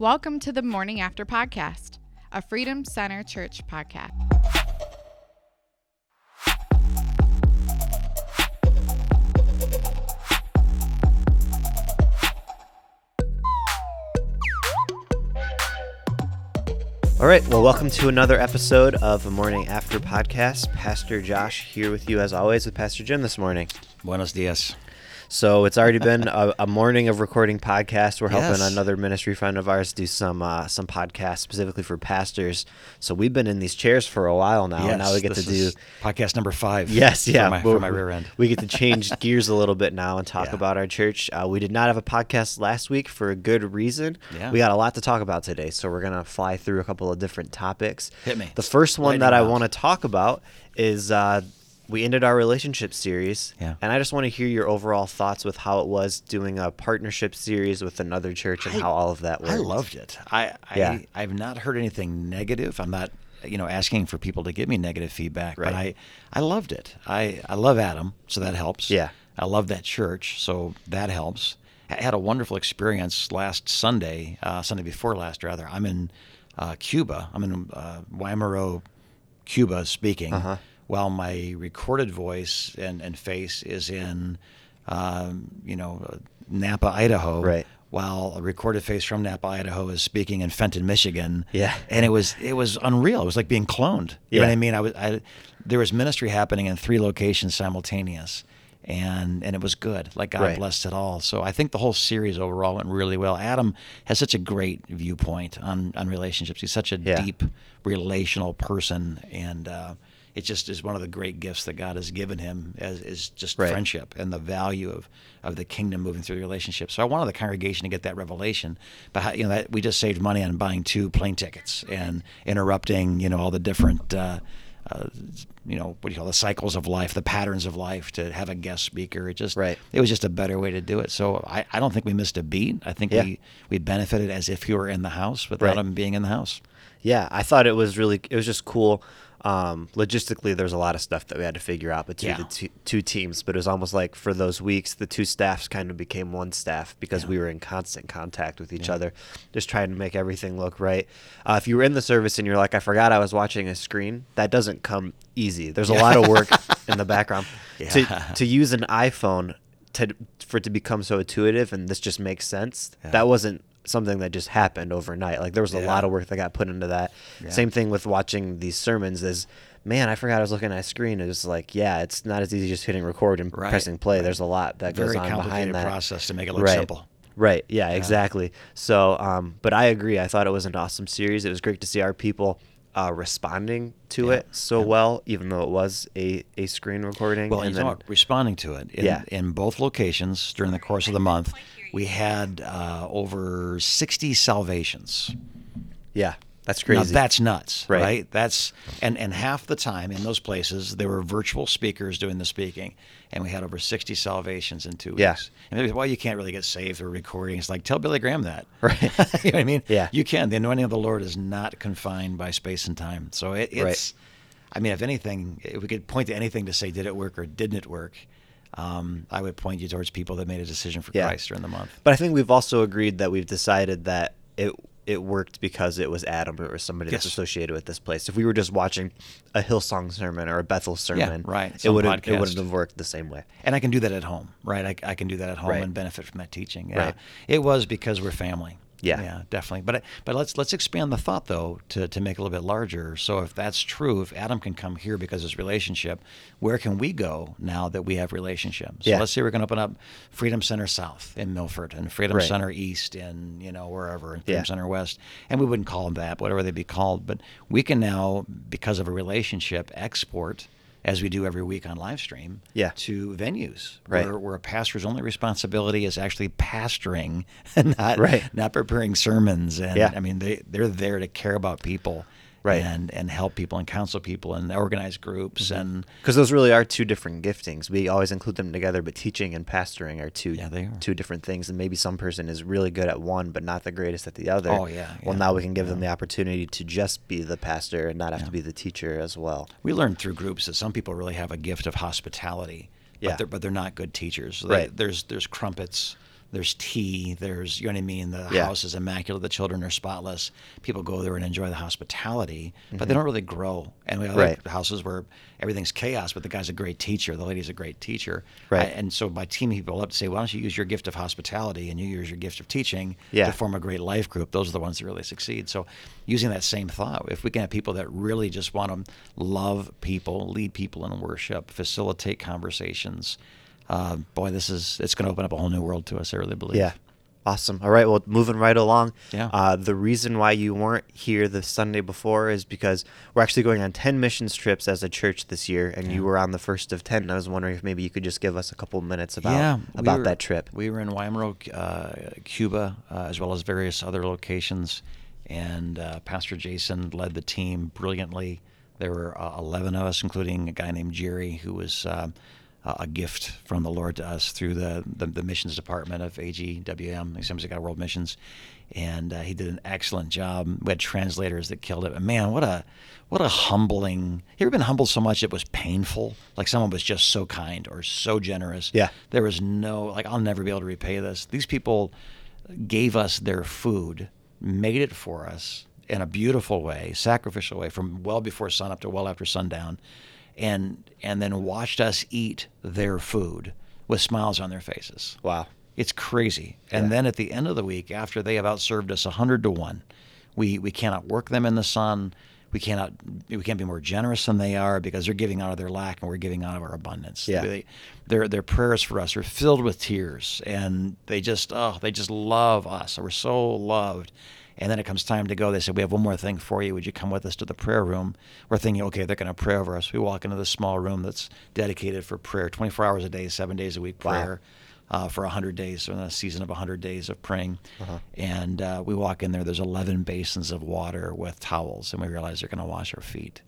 Welcome to the Morning After Podcast, a Freedom Center Church podcast. All right, well, welcome to another episode of the Morning After Podcast. Pastor Josh here with you as always with Pastor Jim this morning. Buenos dias. So it's already been a, a morning of recording podcasts. We're helping Yes. another ministry friend of ours do some uh, some podcasts specifically for pastors. So we've been in these chairs for a while now, and now we get to do podcast number five. Yes, yeah. For my, for my rear end. We get to change gears a little bit now and talk Yeah. about our church. Uh, we did not have a podcast last week for a good reason. Yeah. We got a lot to talk about today, so we're gonna fly through a couple of different topics. Hit me. The first one Lightning that I want to talk about is uh, we ended our relationship series, Yeah. and I just want to hear your overall thoughts with how it was doing a partnership series with another church and I- how all of that worked. I loved it. I, I Yeah. I've not heard anything negative. I'm not you know asking for people to give me negative feedback, but I I loved it. I I love Adam, so that helps. Yeah. I love that church, so that helps. I had a wonderful experience last Sunday, uh, Sunday before last rather. I'm in uh, Cuba. I'm in uh, Guáimaro, Cuba, speaking. Uh-huh. While my recorded voice and, and face is in, um, you know, Nampa, Idaho Right. while a recorded face from Nampa, Idaho, is speaking in Fenton, Michigan. Yeah. and it was it was unreal. It was like being cloned. You know what I mean? I was I, there was ministry happening in three locations simultaneous, and and it was good. Like God Right. blessed it all. So I think the whole series overall went really well. Adam has such a great viewpoint on on relationships. He's such a Yeah. deep relational person, and uh, it just is one of the great gifts that God has given him as is just Right. friendship and the value of, of the kingdom moving through the relationship. So I wanted the congregation to get that revelation. But how, you know that we just saved money on buying two plane tickets and interrupting you know all the different. Uh, uh, you know what do you call the cycles of life, the patterns of life. To have a guest speaker, it just Right. It was just a better way to do it. So I, I don't think we missed a beat. I think Yeah. we we benefited as if you were in the house without Right. him being in the house. Yeah, I thought it was really it was just cool. Um, logistically, there's a lot of stuff that we had to figure out between Yeah. the two, two teams, but it was almost like for those weeks, the two staffs kind of became one staff because we were in constant contact with each other, just trying to make everything look right. Uh, if you were in the service and you're like, I forgot I was watching a screen, that doesn't come easy. There's a lot of work in the background Yeah. to to use an iPhone to for it to become so intuitive and this just makes sense. Yeah. That wasn't something that just happened overnight. Like there was a Yeah. lot of work that got put into that. Yeah. Same thing with watching these sermons is man, I forgot I was looking at a screen. It's like, yeah, it's not as easy just hitting record and Right, pressing play. right. There's a lot that Very goes on behind that process to make it look right. simple. Right. Yeah, exactly. So, um, but I agree. I thought it was an awesome series. It was great to see our people uh, responding to Yeah, it so yeah. well, even though it was a, a screen recording. Well, and then, responding to it in, Yeah. in both locations during the course of the month, we had uh, over 60 salvations. yeah, that's Now, crazy. that's nuts, Right. right. That's and and half the time in those places there were virtual speakers doing the speaking, and we had over 60 salvations in two weeks. Yeah. And maybe well, you can't really get saved through recording. It's like tell Billy Graham that, Right. you know what I mean? Yeah. You can. The anointing of the Lord is not confined by space and time. So it, it's. Right. I mean, if anything, if we could point to anything to say, did it work or didn't it work? Um, I would point you towards people that made a decision for Yeah. Christ during the month. But I think we've also agreed that we've decided that it it worked because it was Adam or it was somebody that's associated with this place. If we were just watching a Hillsong sermon or a Bethel sermon, right. it would it wouldn't have worked the same way. And I can do that at home, right? I, I can do that at home Right. and benefit from that teaching. Yeah. Right. It was because we're family. Yeah. yeah, definitely. But but let's let's expand the thought though to, to make it a little bit larger. So if that's true, if Adam can come here because of his relationship, where can we go now that we have relationships? So Yeah. let's say we're going to open up Freedom Center South in Milford and Freedom Right. Center East in you know wherever, and Freedom Yeah. Center West, and we wouldn't call them that, whatever they'd be called. But we can now, because of a relationship, export. As we do every week on live stream, Yeah. to venues Right. where, where a pastor's only responsibility is actually pastoring, and not Right. not preparing sermons. And Yeah. I mean, they they're there to care about people, Right. and and help people and counsel people and organize groups Mm-hmm. and Because those really are two different giftings. We always include them together, but teaching and pastoring are two Yeah, they are. two different things. And maybe some person is really good at one, but not the greatest at the other. Oh, yeah, Well, yeah, now we can give them the opportunity to just be the pastor and not have to be the teacher as well. we learned through groups that some people really have a gift of hospitality, Yeah. but they're but they're not good teachers. They- Right. There's there's crumpets. There's tea, there's you know what I mean. The Yeah. house is immaculate, the children are spotless. People go there and enjoy the hospitality, but they don't really grow. And we have Mm-hmm. Right. houses where everything's chaos, but the guy's a great teacher, the lady's a great teacher. Right. I- and so by teaming people up to say, why don't you use your gift of hospitality and you use your gift of teaching Yeah. to form a great life group? Those are the ones that really succeed. So using that same thought, if we can have people that really just want to love people, lead people in worship, facilitate conversations, uh, boy, this is it's going to open up a whole new world to us. I really believe. Yeah. Awesome. All right. Well, moving right along. Yeah. Uh, the reason why you weren't here the Sunday before is because we're actually going on 10 missions trips as a church this year, and you were on the first of 10. And I was wondering if maybe you could just give us a couple minutes about, yeah, we about were- that trip. We were in Guáimaro, uh, Cuba, uh, as well as various other locations, and uh, Pastor Jason led the team brilliantly. There were uh, 11 of us, including a guy named Jerry, who was um, a gift from the Lord to us through the, the, the missions department of AGWM, Assemblies of God World Missions, and uh, he did an excellent job. We had translators that killed it. But man, what a what a humbling! You ever been humbled so much it was painful? Like someone was just so kind or so generous. Yeah. There was no like I'll never be able to repay this. These people gave us their food, made it for us in a beautiful way, sacrificial way, from well before sun up to well after sundown, and and then watched us eat their food with smiles on their faces. Wow. It's crazy. And Yeah. then at the end of the week, after they have outserved us a hundred to one, we we cannot work them in the sun. We cannot we can't be more generous than they are because they're giving out of their lack and we're giving out of our abundance. Yeah. They, their their prayers for us are filled with tears and they just oh they just love us. We're so loved. And then it comes time to go. They said, We have one more thing for you. Would you come with us to the prayer room? We're thinking, okay, they're going to pray over us. We walk into this small room that's dedicated for prayer 24 hours a day, seven days a week Wow. prayer uh, for 100 days, so in a season of 100 days of praying. Uh-huh. And uh, we walk in there, there's 11 basins of water with towels, and we realize they're going to wash our feet.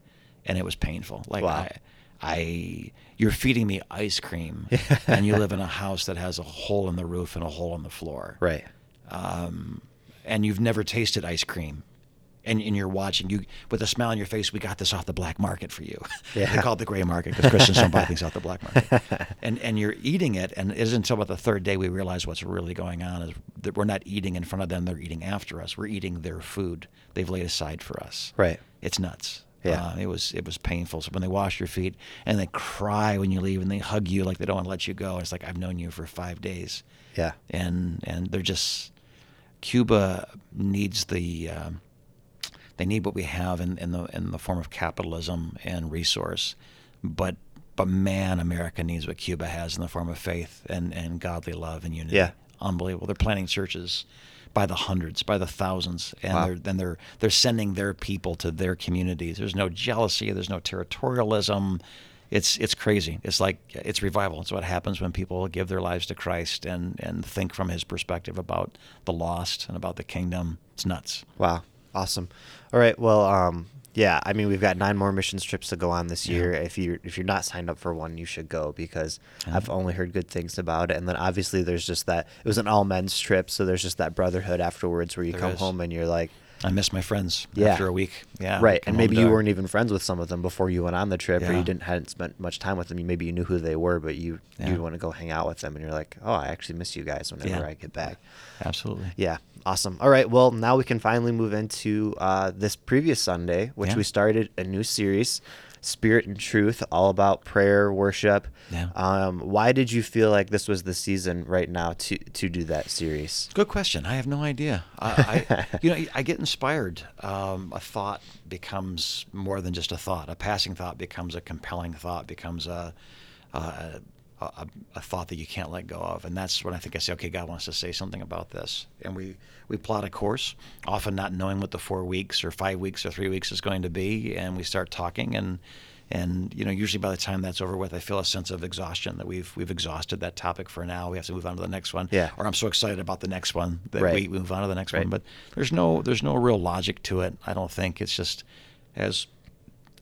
And it was painful. Like, Wow. I, I, you're feeding me ice cream, and you live in a house that has a hole in the roof and a hole in the floor. Right. And you've never tasted ice cream. And, and you're watching you with a smile on your face. We got this off the black market for you. Yeah. they call it the gray market because Christians don't buy things off the black market. And and you're eating it, and it isn't until about the third day we realize what's really going on is that we're not eating in front of them; they're eating after us. We're eating their food they've laid aside for us. Right. It's nuts. Yeah. Uh, it was it was painful. So when they wash your feet and they cry when you leave and they hug you like they don't want to let you go, it's like I've known you for five days Yeah. and and they're just Cuba needs the um, they need what we have in, in the in the form of capitalism and resource, but but man, America needs what Cuba has in the form of faith and, and godly love and unity. Yeah. unbelievable. They're planting churches by the hundreds, by the thousands, and Wow. they're then they're they're sending their people to their communities. There's no jealousy. There's no territorialism. It's it's crazy. It's like it's revival. It's what happens when people give their lives to Christ and and think from His perspective about the lost and about the kingdom. It's nuts. Wow. Awesome. All right. Well, um, yeah. I mean, we've got nine more missions trips to go on this Yeah. year. If you if you're not signed up for one, you should go because Yeah. I've only heard good things about it. And then obviously there's just that it was an all men's trip, so there's just that brotherhood afterwards where you There come is. home and you're like, I miss my friends Yeah. after a week. Yeah, right. And maybe you weren't even friends with some of them before you went on the trip, or you didn't hadn't spent much time with them. You maybe you knew who they were, but you Yeah. you want to go hang out with them, and you're like, oh, I actually miss you guys whenever Yeah. I get back. Absolutely. Yeah, awesome. All right, well, now we can finally move into uh, this previous Sunday, which Yeah. we started a new series, Spirit and Truth, all about prayer, worship. Yeah. Um, why did you feel like this was the season right now to to do that series? Good question. I have no idea. I, I you know, I get inspired. Um, a thought becomes more than just a thought. A passing thought becomes a compelling thought. Becomes a a, a, a thought that you can't let go of. And that's when I think I say, okay, God wants to say something about this. And we we plot a course, often not knowing what the four weeks or five weeks or three weeks is going to be, and we start talking and. And you know, usually by the time that's over with, I feel a sense of exhaustion that we've we've exhausted that topic for now. We have to move on to the next one. Yeah. Or I'm so excited about the next one that Right. we move on to the next Right. one. But there's no there's no real logic to it. I don't think it's just as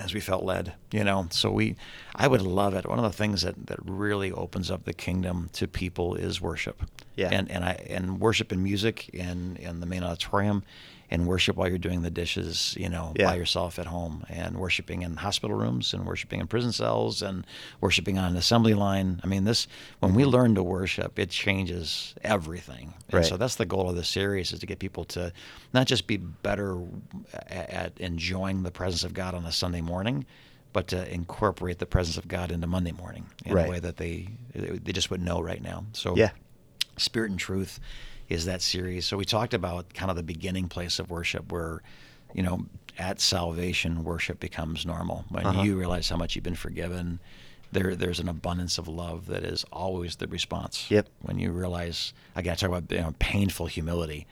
as we felt led, you know. So we, I would love it. One of the things that, that really opens up the kingdom to people is worship. Yeah. And and I and worship and music in in the main auditorium and worship while you're doing the dishes, you know, Yeah. by yourself at home, and worshiping in hospital rooms, and worshiping in prison cells, and worshiping on an assembly line. I mean, this when we mm-hmm. learn to worship, it changes everything. And Right. so that's the goal of this series is to get people to not just be better at, at enjoying the presence of God on a Sunday morning, but to incorporate the presence of God into Monday morning in Right. a way that they they just wouldn't know right now. So Yeah. Spirit and Truth is that series. So we talked about kind of the beginning place of worship where, you know, at salvation, worship becomes normal. When Uh-huh. you realize how much you've been forgiven, there there's an abundance of love that is always the response. Yep. When you realize, again, I talk about you know, painful humility.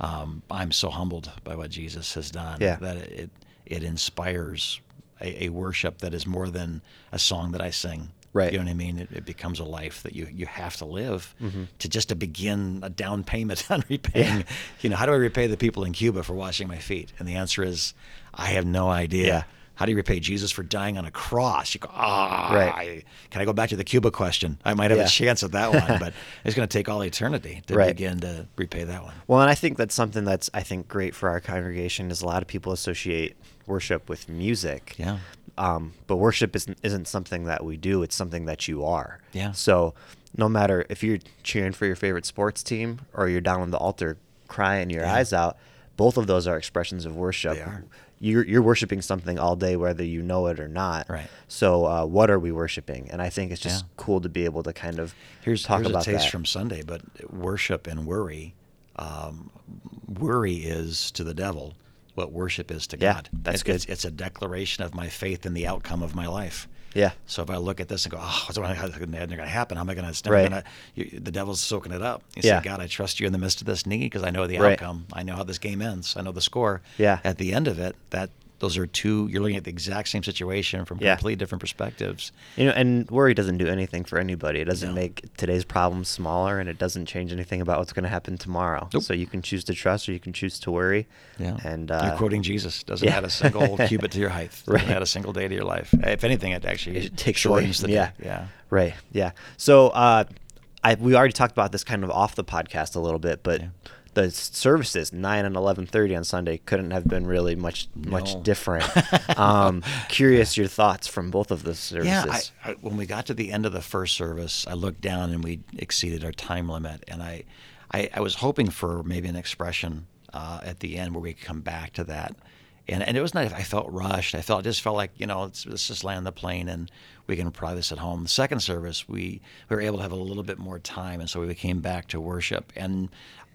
Um, I'm so humbled by what Jesus has done Yeah. that it it inspires a, a worship that is more than a song that I sing. Right. You know what I mean? It, it becomes a life that you, you have to live Mm-hmm. to just to begin a down payment on repaying. You know, how do I repay the people in Cuba for washing my feet? And the answer is, I have no idea. Yeah. How do you repay Jesus for dying on a cross? You go, ah, Right. I- can I go back to the Cuba question? I might have Yeah. a chance at that one, but it's going to take all eternity to Right. begin to repay that one. Well, and I think that's something that's I think great for our congregation is a lot of people associate worship with music. Yeah. Um, but worship isn't isn't something that we do. It's something that you are. Yeah. So no matter if you're cheering for your favorite sports team or you're down on the altar crying your Yeah. eyes out, both of those are expressions of worship. They are. You're you're worshiping something all day, whether you know it or not. Right. So uh, what are we worshiping? And I think it's just Yeah. cool to be able to kind of Here's, talk here's about a taste that. from Sunday, but worship and worry, um, worry is to the devil what worship is to Yeah, God. that's It- good. It's, it's a declaration of my faith in the outcome of my life. Yeah. So if I look at this and go, oh, what's going to happen? How am I going to? Right. going to. The devil's soaking it up. You Yeah. say, God, I trust you in the midst of this need because I know the Right. outcome. I know how this game ends. I know the score. Yeah. At the end of it, that those are two. You're looking at the exact same situation from Yeah. completely different perspectives. You know, and worry doesn't do anything for anybody. It doesn't No. make today's problems smaller, and it doesn't change anything about what's going to happen tomorrow. Nope. So you can choose to trust, or you can choose to worry. Yeah. And you're uh, quoting Jesus. Doesn't yeah. add a single cubit to your height. Doesn't Right. add a single day to your life. If anything, it actually it takes away. shortens the Yeah. day. Yeah. Right. Yeah. So uh, I we already talked about this kind of off the podcast a little bit, but Yeah. The services nine and eleven thirty on Sunday couldn't have been really much much different. um, curious your thoughts from both of the services. Yeah, I, I, when we got to the end of the first service, I looked down and we exceeded our time limit, and I, I, I was hoping for maybe an expression uh, at the end where we could come back to that, and and it was not. I felt rushed. I felt just felt like you know let's, let's just land the plane and we can apply this at home. The second service, we we were able to have a little bit more time, and so we came back to worship and.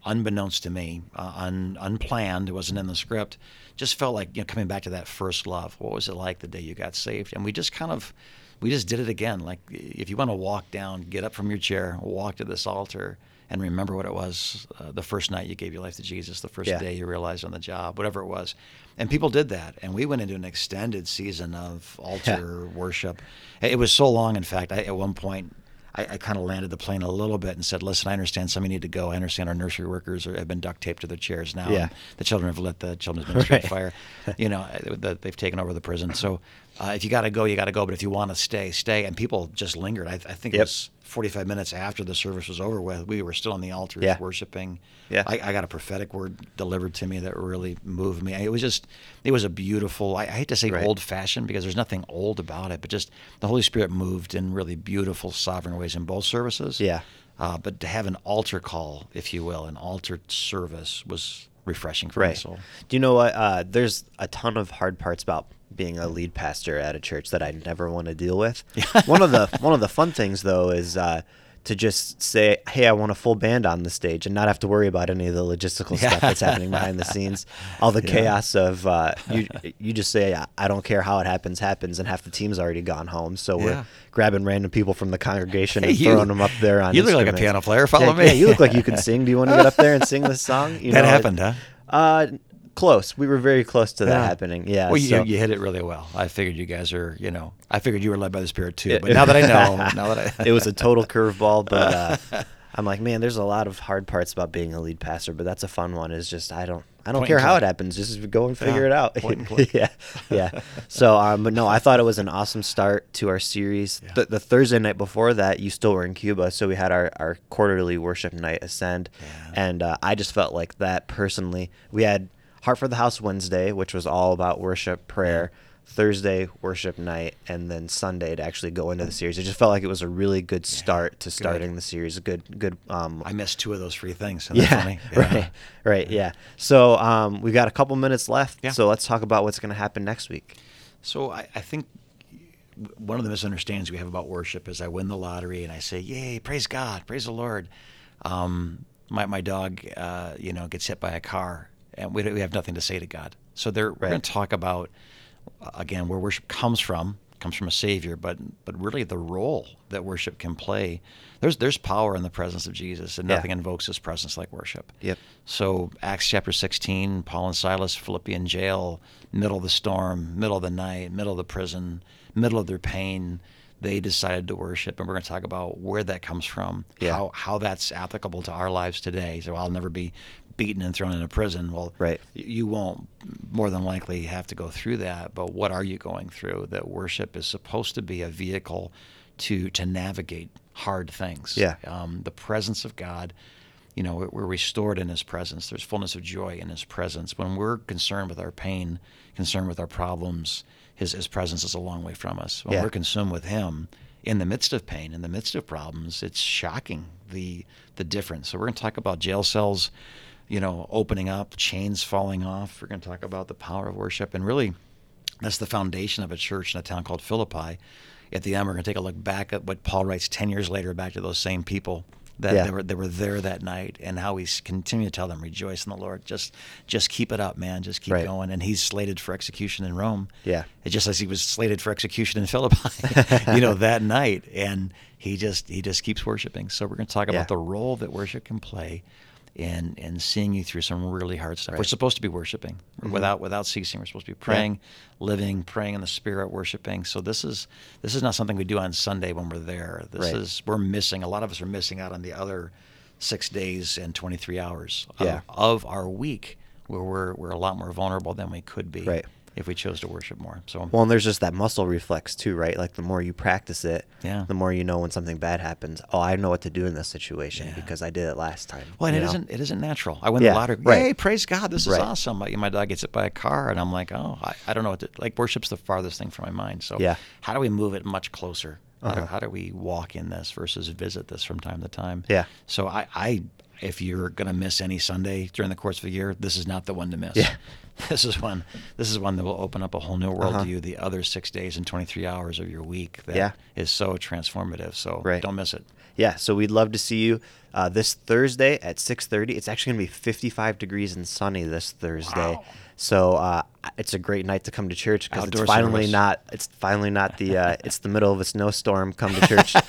Unbeknownst to me, uh, un, unplanned, it wasn't in the script. Just felt like you know coming back to that first love. What was it like the day you got saved? And we just kind of we just did it again. Like if you want to walk down, get up from your chair, walk to this altar, and remember what it was uh, the first night you gave your life to Jesus, the first Yeah. day you realized on the job, whatever it was. And people did that, and we went into an extended season of altar worship. It was so long, in fact, I, at one point. I, I kind of landed the plane a little bit and said, "Listen, I understand some of you need to go. I understand our nursery workers are, have been duct taped to their chairs now. Yeah. The children have lit the children's ministry Right. fire. You know, the, they've taken over the prison. So uh, if you got to go, you got to go. But if you want to stay, stay. And people just lingered. I, I think it was 45 minutes after the service was over with. We were still on the altars Yeah. worshiping. Yeah. I, I got a prophetic word delivered to me that really moved me. It was just, it was a beautiful. I, I hate to say Right. old fashioned because there's nothing old about it, but just the Holy Spirit moved in really beautiful, sovereign ways in both services. Yeah. Uh, but to have an altar call, if you will, an altar service was refreshing for my soul. Do you know what? Uh, there's a ton of hard parts about being a lead pastor at a church that I never want to deal with. one of the one of the fun things though is uh, to just say, "Hey, I want a full band on the stage," and not have to worry about any of the logistical stuff that's happening behind the scenes, all the Yeah. chaos of uh, you. You just say, "I- "I don't care how it happens, happens," and half the team's already gone home. So we're grabbing random people from the congregation Hey, and you- throwing them up there on. you look like a piano player. Follow Yeah, me. Yeah, you look like you can sing. Do you want to get up there and sing this song? You That know, it- happened, huh? uh, close. We were very close to that Yeah. happening. Yeah. Well, you, so- you hit it really well. I figured you guys are, you know, I figured you were led by the Spirit too. But now that I know, now that I, it was a total curveball, but uh, I'm like, man, there's a lot of hard parts about being a lead pastor, but that's a fun one. Is just I don't I don't Point care how it happens. Just go and figure Yeah, it out. yeah, yeah. So, um, but no, I thought it was an awesome start to our series. Yeah. The, the Thursday night before that, you still were in Cuba, so we had our our quarterly worship night ascend, Yeah. and uh, I just felt like that personally. We had Heart for the House Wednesday, which was all about worship, prayer. Thursday worship night, and then Sunday to actually go into the series. It just felt like it was a really good start to starting the series. A good, good. Um, I missed two of those free things. That yeah, right, right, yeah. So um, we got a couple minutes left. Yeah. So let's talk about what's going to happen next week. So I, I think one of the misunderstandings we have about worship is I win the lottery and I say, "Yay, praise God, praise the Lord." Um, my my dog, uh, you know, gets hit by a car, and we, we have nothing to say to God. So there, we're going to talk about uh, again where worship comes from. Comes from a Savior, but but really the role that worship can play. There's there's power in the presence of Jesus, and Yeah. nothing invokes His presence like worship. Yep. So Acts chapter 16, Paul and Silas, Philippian jail, middle of the storm, middle of the night, middle of the prison, middle of their pain, they decided to worship, and we're going to talk about where that comes from, Yeah. how how that's applicable to our lives today. So I'll never be beaten and thrown in a prison. Well, Right. you won't more than likely have to go through that, but what are you going through? That worship is supposed to be a vehicle to to navigate hard things. Yeah. Um, the presence of God you know, we're- we're restored in His presence. There's fullness of joy in His presence. When we're concerned with our pain, concerned with our problems, His His presence is a long way from us. When Yeah. we're consumed with Him, in the midst of pain, in the midst of problems, it's shocking the the difference. So we're going to talk about jail cells, you know, opening up, chains falling off. We're going to talk about the power of worship, and really, that's the foundation of a church in a town called Philippi. At the end, we're going to take a look back at what Paul writes 10 years later back to those same people that Yeah. they, were, they were there that night and how he's continue to tell them, rejoice in the Lord. Just just keep it up, man. Just keep Right. going. And he's slated for execution in Rome. Yeah. It just as he was slated for execution in Philippi, you know, that night. And he just he just keeps worshiping. So we're going to talk Yeah. about the role that worship can play in in seeing you through some really hard stuff. We're supposed to be worshiping Mm-hmm. without without ceasing. We're supposed to be praying, living, praying in the spirit, worshiping. So this is this is not something we do on Sunday when we're there. This Right. is we're missing. A lot of us are missing out on the other six days and twenty three hours of, of our week where we're we're a lot more vulnerable than we could be Right. If we chose to worship more. So Well, and there's just that muscle reflex too, right? Like the more you practice it, Yeah. the more you know when something bad happens. Oh, I know what to do in this situation Yeah. because I did it last time. Well, and it isn't it isn't natural. I win Yeah, the lottery. right. Yay, praise God, this is Right. awesome. My, my dog gets hit by a car, and I'm like, oh, I, I don't know what to like. Worship's the farthest thing from my mind. So, Yeah. how do we move it much closer? How, do, Uh-huh. how do we walk in this versus visit this from time to time? Yeah. So, I, I if you're gonna miss any Sunday during the course of the year, this is not the one to miss. Yeah. This is one. This is one that will open up a whole new world Uh-huh. to you. The other six days and 23 hours of your week that is Yeah. so transformative. So, Right. don't miss it. Yeah, so we'd love to see you uh, this Thursday at 6:30. It's actually going to be 55 degrees and sunny this Thursday. Wow. So uh, it's a great night to come to church because it's finally service. not. It's finally not the. Uh, it's the middle of a snowstorm. Come to church.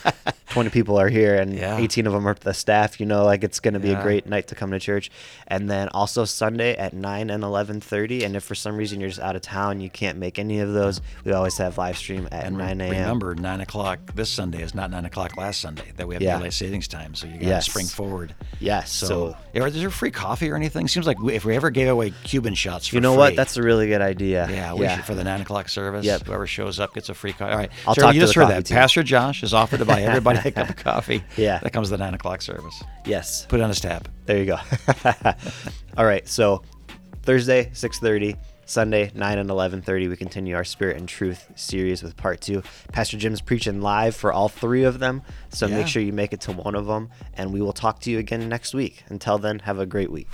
20 people are here, and Yeah. 18 of them are the staff. You know, like it's going to be Yeah. a great night to come to church. And then also Sunday at 9 and 11:30. And if for some reason you're just out of town, you can't make any of those, we always have live stream at And 9 a.m. remember, nine o'clock this Sunday is not nine o'clock last Sunday that we have Yeah. daylight savings time. So you got to Yes. Spring forward. Yes, So, so- Yeah, is there free coffee or anything? Seems like we, if we ever gave away Cuban shots, for You know free, what? That's a really good idea. yeah, we should for the nine o'clock service. Yep. Whoever shows up gets a free coffee. All right, I'll talk you to just heard that. team. Pastor Josh is offered to buy everybody a cup of coffee. Yeah. that comes the nine o'clock service. Yes. Put it on his tab. There you go. All right. So Thursday, 6:30. Sunday, 9 and 11:30, we continue our Spirit and Truth series with part two. Pastor Jim's preaching live for all three of them, so Yeah. make sure you make it to one of them, and we will talk to you again next week. Until then, have a great week.